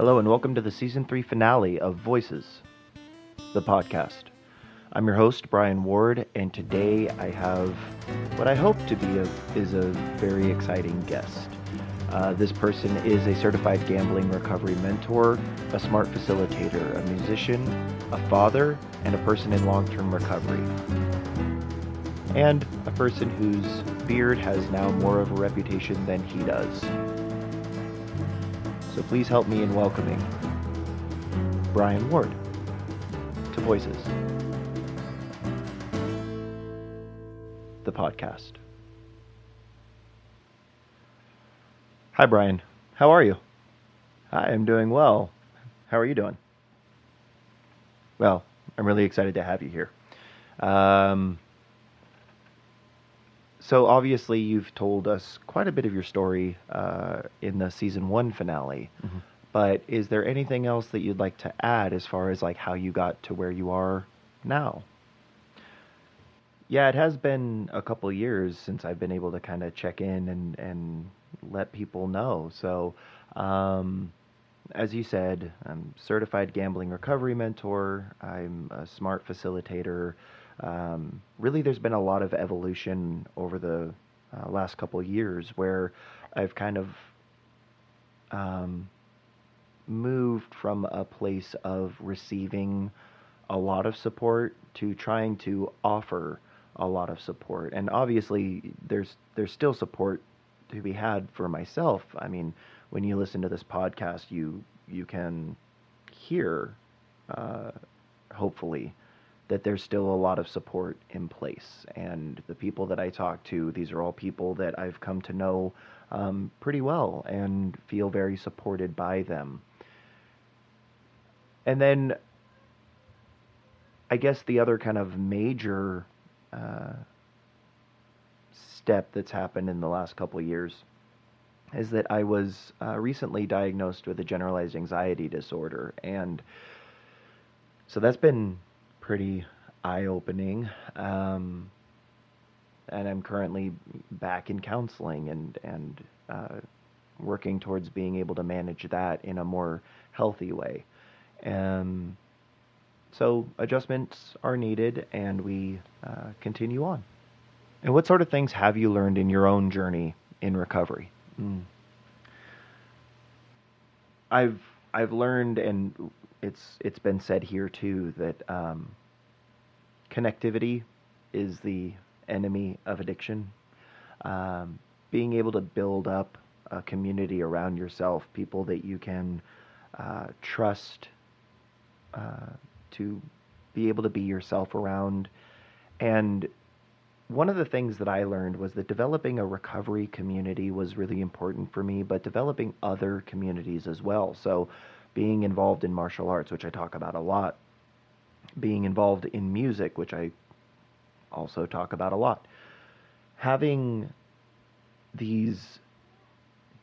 Hello, and welcome to the season three finale of Voices, the podcast. I'm your host, Brian Ward, and today I have what I hope to be a, is a very exciting guest. Uh, this person is a certified gambling recovery mentor, a smart facilitator, a musician, a father, and a person in long term recovery. And a person whose beard has now more of a reputation than he does. So please help me in welcoming Brian Ward to Voices, the podcast. Hi, Brian. How are you? I am doing well. How are you doing? Well, I'm really excited to have you here. Um, so obviously, you've told us quite a bit of your story uh, in the season one finale. Mm-hmm. But is there anything else that you'd like to add as far as like how you got to where you are now? Yeah, it has been a couple years since I've been able to kind of check in and and let people know. So, um, as you said, I'm certified gambling recovery mentor. I'm a smart facilitator. Um, really, there's been a lot of evolution over the uh, last couple years where I've kind of um, moved from a place of receiving a lot of support to trying to offer a lot of support. And obviously, there's there's still support to be had for myself. I mean, when you listen to this podcast, you you can hear, uh, hopefully, that there's still a lot of support in place. And the people that I talk to, these are all people that I've come to know um, pretty well and feel very supported by them. And then I guess the other kind of major uh, step that's happened in the last couple years is that I was uh, recently diagnosed with a generalized anxiety disorder. And so that's been pretty eye opening. Um, and I'm currently back in counseling and, and uh, working towards being able to manage that in a more healthy way. Um, so adjustments are needed, and we uh, continue on. And what sort of things have you learned in your own journey in recovery? Mm. I've I've learned, and it's it's been said here too that um, connectivity is the enemy of addiction. Um, being able to build up a community around yourself, people that you can uh, trust uh, to be able to be yourself around. And one of the things that I learned was that developing a recovery community was really important for me, but developing other communities as well. So, being involved in martial arts, which I talk about a lot, being involved in music, which I also talk about a lot, having these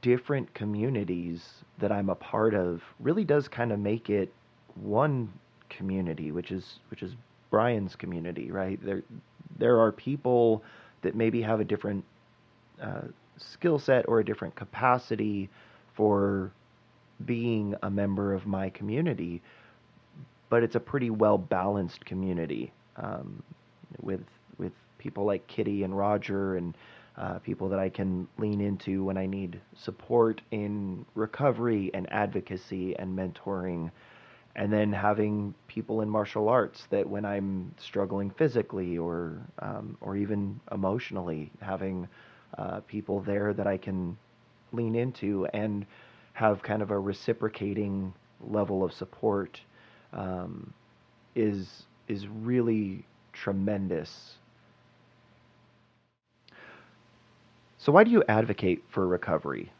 different communities that I'm a part of really does kind of make it one community, which is which is Brian's community, right? There there are people that maybe have a different uh, skill set or a different capacity for being a member of my community, but it's a pretty well balanced community um, with with people like Kitty and Roger and uh, people that I can lean into when I need support in recovery and advocacy and mentoring. And then having people in martial arts that when I'm struggling physically or um, or even emotionally, having uh, people there that I can lean into and have kind of a reciprocating level of support um, is is really tremendous. So why do you advocate for recovery?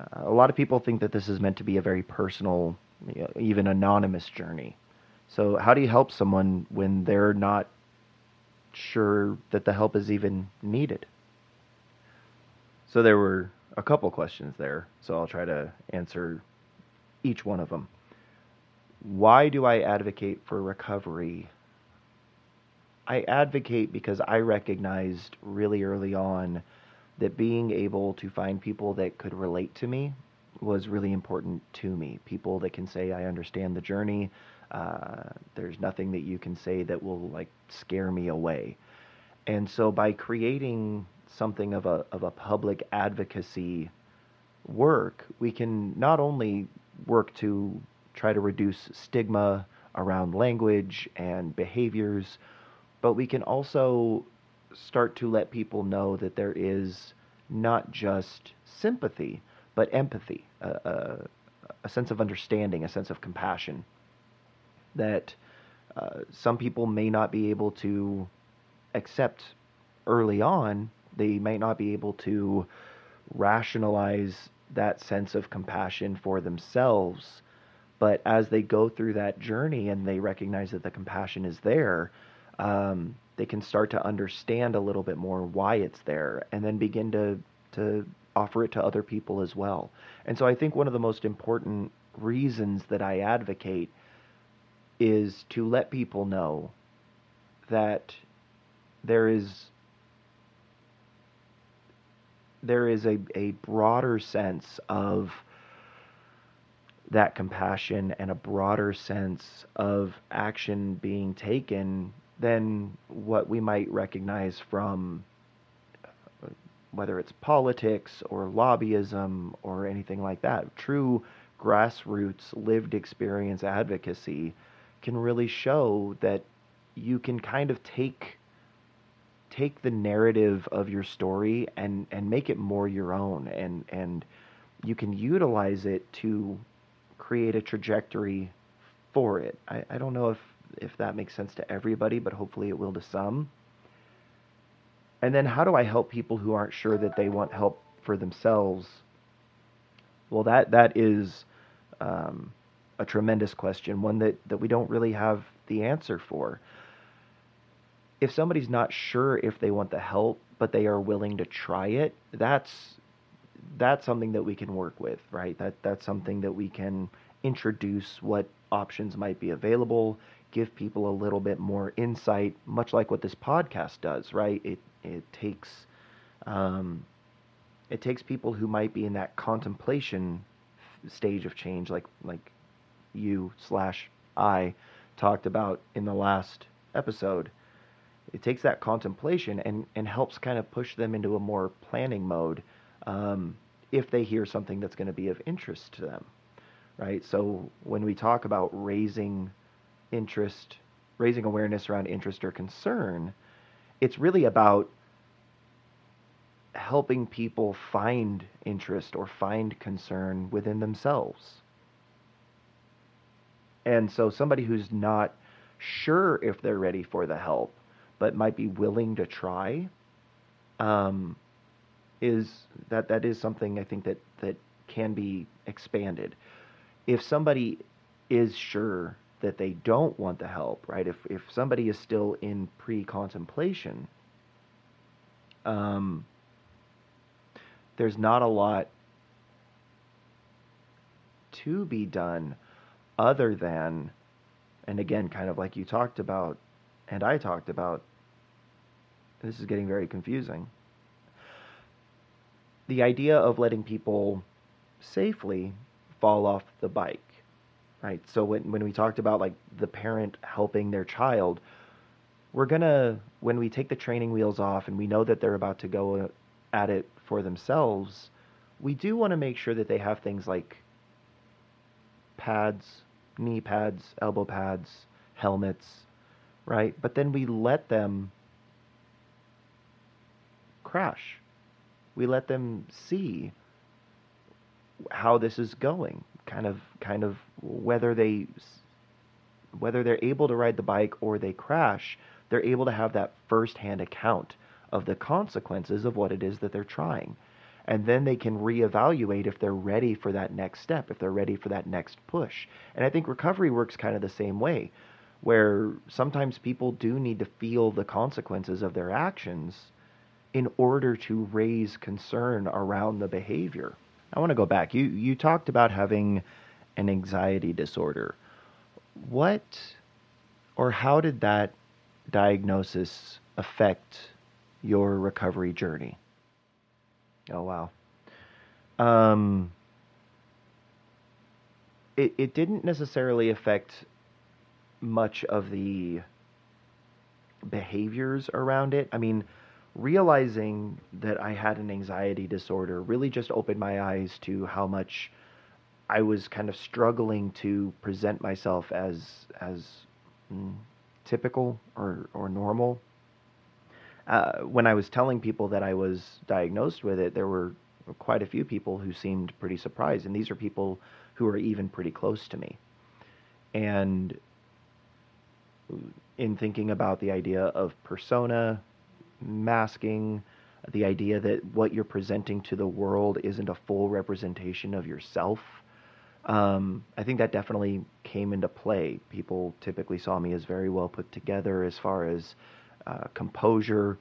Uh, a lot of people think that this is meant to be a very personal even anonymous journey. So, how do you help someone when they're not sure that the help is even needed? So, there were a couple questions there, so I'll try to answer each one of them. Why do I advocate for recovery? I advocate because I recognized really early on that being able to find people that could relate to me was really important to me. People that can say, I understand the journey. Uh, there's nothing that you can say that will like scare me away. And so by creating something of a, of a public advocacy work, we can not only work to try to reduce stigma around language and behaviors, but we can also start to let people know that there is not just sympathy, but empathy, a, a, a sense of understanding, a sense of compassion. That uh, some people may not be able to accept early on, they might not be able to rationalize that sense of compassion for themselves. But as they go through that journey and they recognize that the compassion is there, um, they can start to understand a little bit more why it's there and then begin to, to offer it to other people as well. And so I think one of the most important reasons that I advocate is to let people know that there is there is a, a broader sense of that compassion and a broader sense of action being taken than what we might recognize from whether it's politics or lobbyism or anything like that. True grassroots lived experience advocacy can really show that you can kind of take take the narrative of your story and and make it more your own and and you can utilize it to create a trajectory for it. I, I don't know if if that makes sense to everybody, but hopefully it will to some. And then how do I help people who aren't sure that they want help for themselves? Well, that that is um, a tremendous question, one that, that we don't really have the answer for. If somebody's not sure if they want the help, but they are willing to try it, that's that's something that we can work with, right? That that's something that we can introduce what options might be available, give people a little bit more insight, much like what this podcast does, right? It it takes um, it takes people who might be in that contemplation stage of change, like like you slash I talked about in the last episode. It takes that contemplation and, and helps kind of push them into a more planning mode um, if they hear something that's going to be of interest to them, right? So when we talk about raising interest, raising awareness around interest or concern, it's really about helping people find interest or find concern within themselves. And so somebody who's not sure if they're ready for the help, but might be willing to try, um, is that that is something I think that that can be expanded. If somebody is sure that they don't want the help, right? If if somebody is still in pre-contemplation, um, there's not a lot to be done other than, and again, kind of like you talked about, and I talked about, this is getting very confusing. The idea of letting people safely fall off the bike, right? So when, when we talked about like the parent helping their child, we're gonna, when we take the training wheels off and we know that they're about to go uh, at it for themselves, we do want to make sure that they have things like pads knee pads, elbow pads, helmets, right? But then we let them crash. We let them see how this is going, kind of kind of whether they whether they're able to ride the bike or they crash, they're able to have that firsthand account of the consequences of what it is that they're trying and then they can reevaluate if they're ready for that next step, if they're ready for that next push. And I think recovery works kind of the same way, where sometimes people do need to feel the consequences of their actions in order to raise concern around the behavior. I want to go back. You you talked about having an anxiety disorder. What or how did that diagnosis affect your recovery journey? Oh wow. Um, it, it didn't necessarily affect much of the behaviors around it. I mean, realizing that I had an anxiety disorder really just opened my eyes to how much I was kind of struggling to present myself as as mm, typical or or normal. Uh, when I was telling people that I was diagnosed with it, there were quite a few people who seemed pretty surprised, and these are people who are even pretty close to me. And in thinking about the idea of persona, masking, the idea that what you're presenting to the world isn't a full representation of yourself. Um, I think that definitely came into play. People typically saw me as very well put together as far as uh, composure.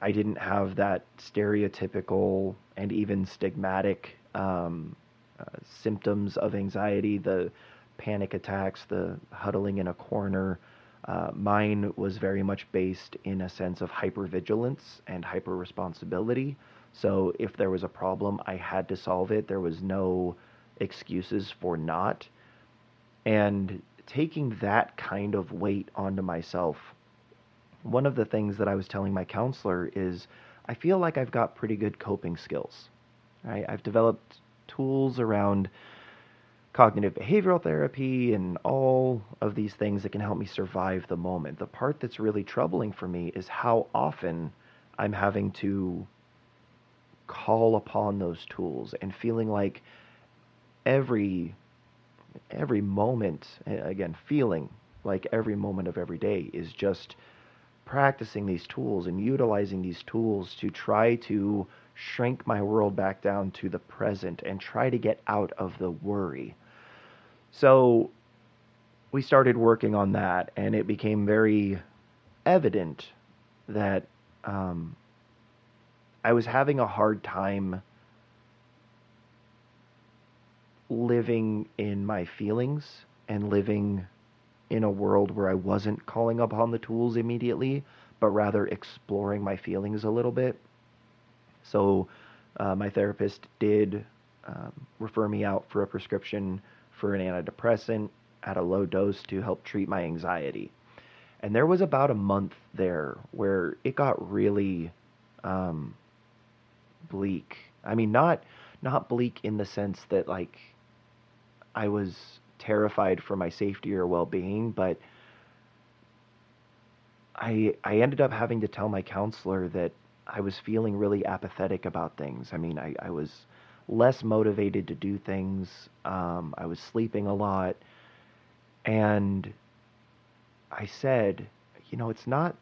I didn't have that stereotypical and even stigmatic um, uh, symptoms of anxiety, the panic attacks, the huddling in a corner, uh, mine was very much based in a sense of hypervigilance and hyper responsibility. So if there was a problem, I had to solve it. There was no excuses for not. And taking that kind of weight onto myself, one of the things that I was telling my counselor is I feel like I've got pretty good coping skills. Right? I've developed tools around cognitive behavioral therapy and all of these things that can help me survive the moment. The part that's really troubling for me is how often I'm having to call upon those tools and feeling like every every moment again feeling like every moment of every day is just practicing these tools and utilizing these tools to try to shrink my world back down to the present and try to get out of the worry so we started working on that, and it became very evident that um, I was having a hard time living in my feelings and living in a world where I wasn't calling upon the tools immediately, but rather exploring my feelings a little bit. So, uh, my therapist did um, refer me out for a prescription for an antidepressant at a low dose to help treat my anxiety. And there was about a month there where it got really um, bleak. I mean, not not bleak in the sense that like I was terrified for my safety or well-being, but I I ended up having to tell my counselor that I was feeling really apathetic about things. I mean, I, I was less motivated to do things. Um, I was sleeping a lot. And I said, you know, it's not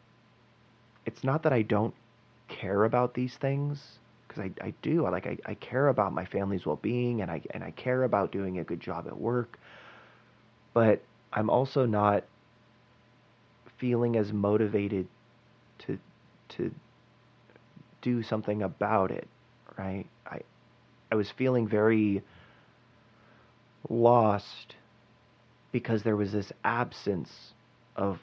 it's not that I don't care about these things because I, I do. I like I, I care about my family's well being and I and I care about doing a good job at work. But I'm also not feeling as motivated to to do something about it, right? I was feeling very lost because there was this absence of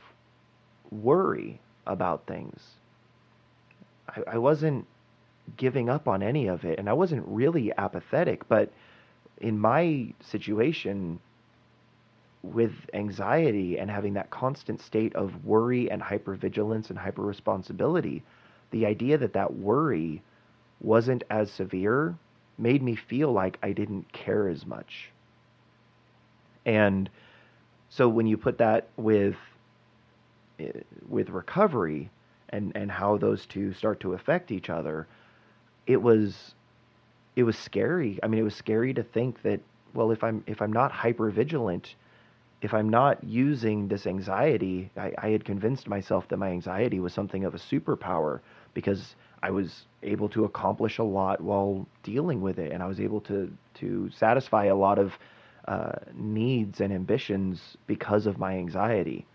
worry about things. I, I wasn't giving up on any of it, and I wasn't really apathetic, but in my situation, with anxiety and having that constant state of worry and hypervigilance and hyper responsibility, the idea that that worry wasn't as severe made me feel like I didn't care as much. And so when you put that with eh, with recovery and and how those two start to affect each other, it was it was scary. I mean, it was scary to think that well, if I'm if I'm not hyper vigilant, if I'm not using this anxiety, I, I had convinced myself that my anxiety was something of a superpower because I was able to accomplish a lot while dealing with it, and I was able to to satisfy a lot of uh, needs and ambitions because of my anxiety.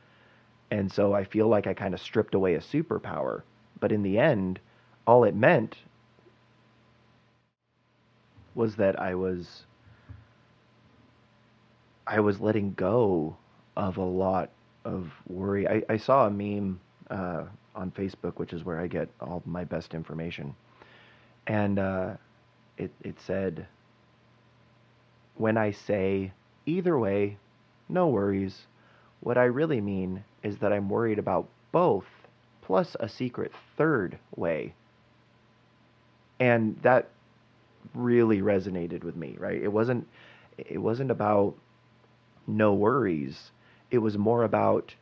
And so I feel like I kind of stripped away a superpower. But in the end, all it meant was that I was I was letting go of a lot of worry. I, I saw a meme uh, on Facebook, which is where I get all my best information. And uh, it, it said, When I say either way, no worries. What I really mean is that I'm worried about both, plus a secret third way. And that really resonated with me, right? It wasn't it wasn't about no worries. It was more about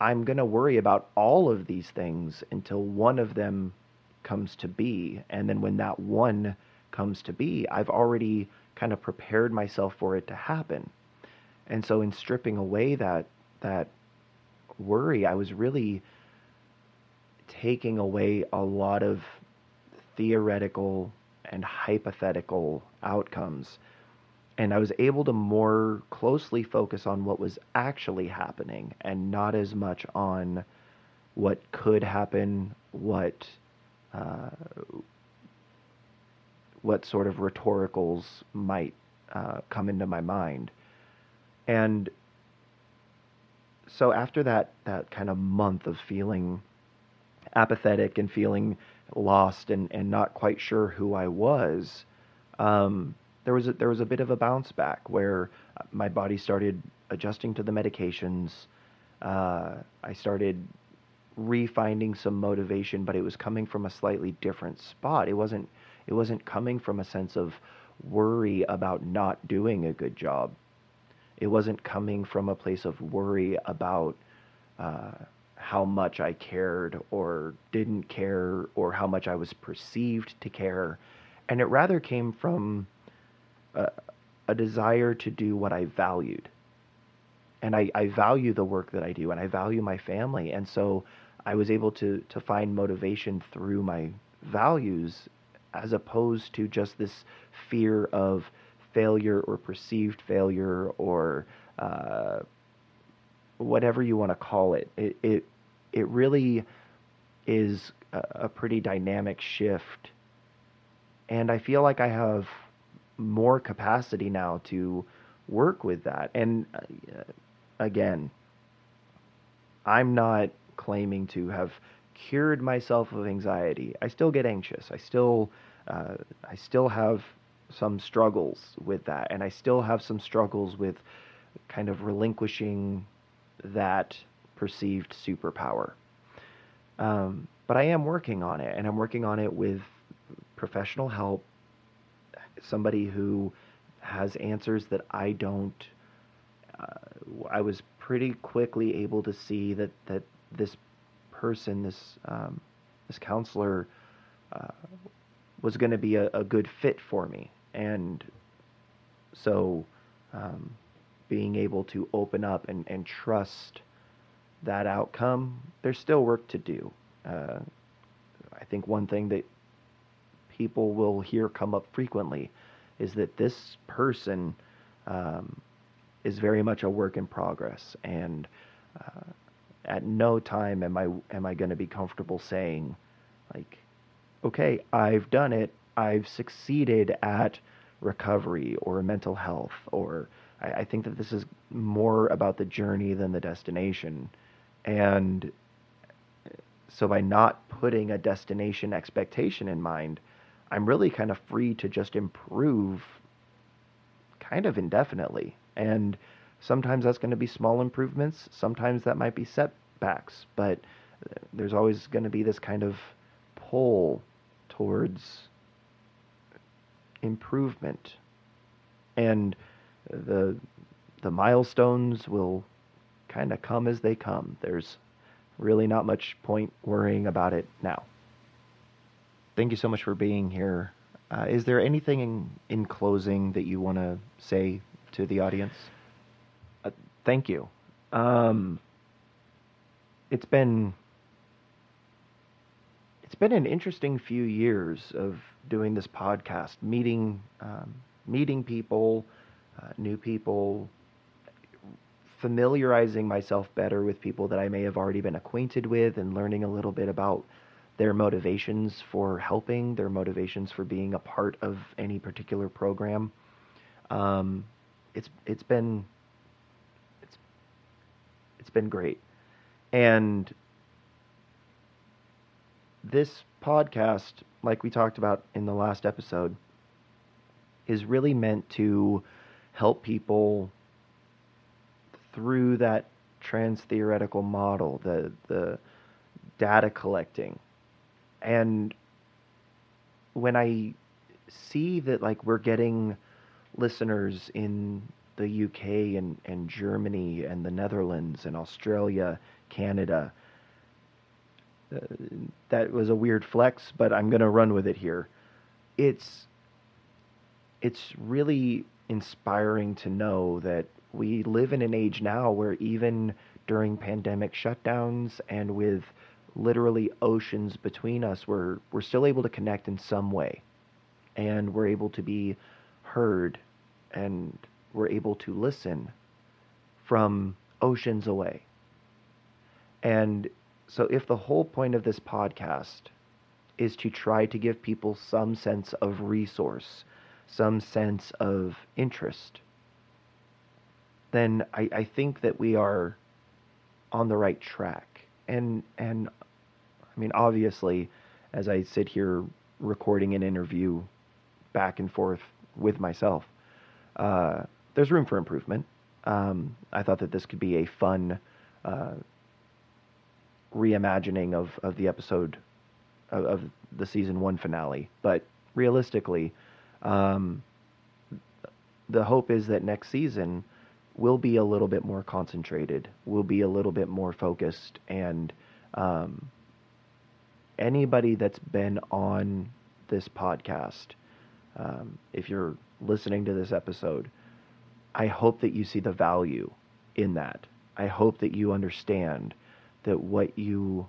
I'm going to worry about all of these things until one of them comes to be. And then when that one comes to be, I've already kind of prepared myself for it to happen. And so in stripping away that that worry, I was really taking away a lot of theoretical and hypothetical outcomes. And I was able to more closely focus on what was actually happening and not as much on what could happen, what uh, what sort of rhetoricals might uh, come into my mind. And so after that that kind of month of feeling apathetic and feeling lost and, and not quite sure who I was, um, there was a, there was a bit of a bounce back where my body started adjusting to the medications. Uh, I started refinding some motivation, but it was coming from a slightly different spot. It wasn't it wasn't coming from a sense of worry about not doing a good job. It wasn't coming from a place of worry about uh, how much I cared or didn't care or how much I was perceived to care. And it rather came from a, a desire to do what I valued. And I, I value the work that I do and I value my family. And so I was able to, to find motivation through my values as opposed to just this fear of failure or perceived failure or uh, whatever you want to call it. It it it really is a, a pretty dynamic shift, and I feel like I have more capacity now to work with that. And uh, again, I'm not claiming to have cured myself of anxiety. I still get anxious. I still uh, I still have some struggles with that, and I still have some struggles with kind of relinquishing that perceived superpower. Um, but I am working on it, and I'm working on it with professional help, somebody who has answers that I don't. Uh, I was pretty quickly able to see that that this person, this um, this counselor, uh, was going to be a, a, good fit for me, and so um, being able to open up and, and trust that outcome, there's still work to do. Uh, I think one thing that people will hear come up frequently is that this person um, is very much a work in progress, and uh, at no time am I am I going to be comfortable saying, like, okay, I've done it, I've succeeded at recovery or mental health, or I, I think that this is more about the journey than the destination. And so by not putting a destination expectation in mind, I'm really kind of free to just improve kind of indefinitely. And sometimes that's going to be small improvements, sometimes that might be setbacks, but uh, there's always going to be this kind of pull towards improvement. And the the milestones will kind of come as they come. There's really not much point worrying about it now. Thank you so much for being here. Uh, is there anything in, in closing that you want to say to the audience? Uh, thank you. Um, it's been it's been an interesting few years of doing this podcast, meeting um, meeting people, uh, new people, familiarizing myself better with people that I may have already been acquainted with and learning a little bit about their motivations for helping, their motivations for being a part of any particular program. Um, it's it's been it's it's been great, and this podcast, like we talked about in the last episode, is really meant to help people through that trans theoretical model, the the data collecting. And when I see that like we're getting listeners in the UK and, and Germany and the Netherlands and Australia, Canada, uh, that was a weird flex, but I'm going to run with it here. It's it's really inspiring to know that we live in an age now where even during pandemic shutdowns and with literally oceans between us, we're we're still able to connect in some way, and we're able to be heard, and we're able to listen from oceans away. And so, if the whole point of this podcast is to try to give people some sense of resource, some sense of interest, then I, I think that we are on the right track. And and I mean, obviously, as I sit here recording an interview back and forth with myself, uh, there's room for improvement. Um, I thought that this could be a fun uh, reimagining of, of the episode of, of, the season one finale. But realistically, um, the hope is that next season will be a little bit more concentrated, will be a little bit more focused, and um, anybody that's been on this podcast, um, if you're listening to this episode, I hope that you see the value in that. I hope that you understand that what you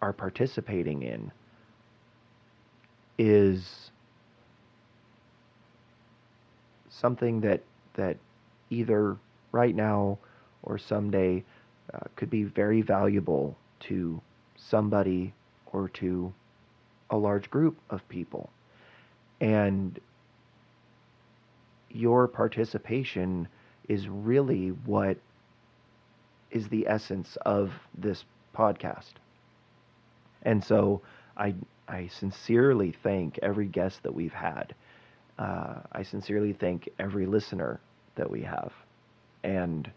are participating in is something that that either right now or someday uh, could be very valuable to somebody or to a large group of people. And your participation is really what is the essence of this podcast. And so I, I sincerely thank every guest that we've had. Uh, I sincerely thank every listener that we have. And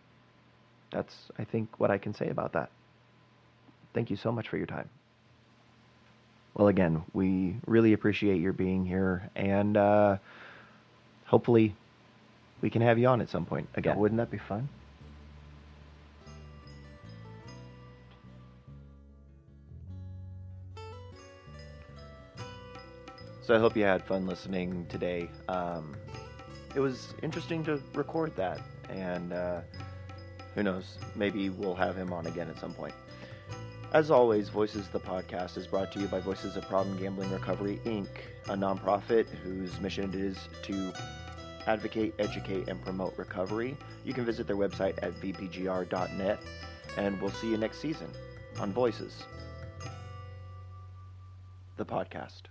that's, I think, what I can say about that. Thank you so much for your time. Well, again, we really appreciate your being here, and uh, hopefully we can have you on at some point again. Wouldn't that be fun? So I hope you had fun listening today. Um, it was interesting to record that, and uh, who knows, maybe we'll have him on again at some point. As always, Voices the Podcast is brought to you by Voices of Problem Gambling Recovery, Inc., a nonprofit whose mission it is to advocate, educate, and promote recovery. You can visit their website at vpgr.net, and we'll see you next season on Voices, the podcast.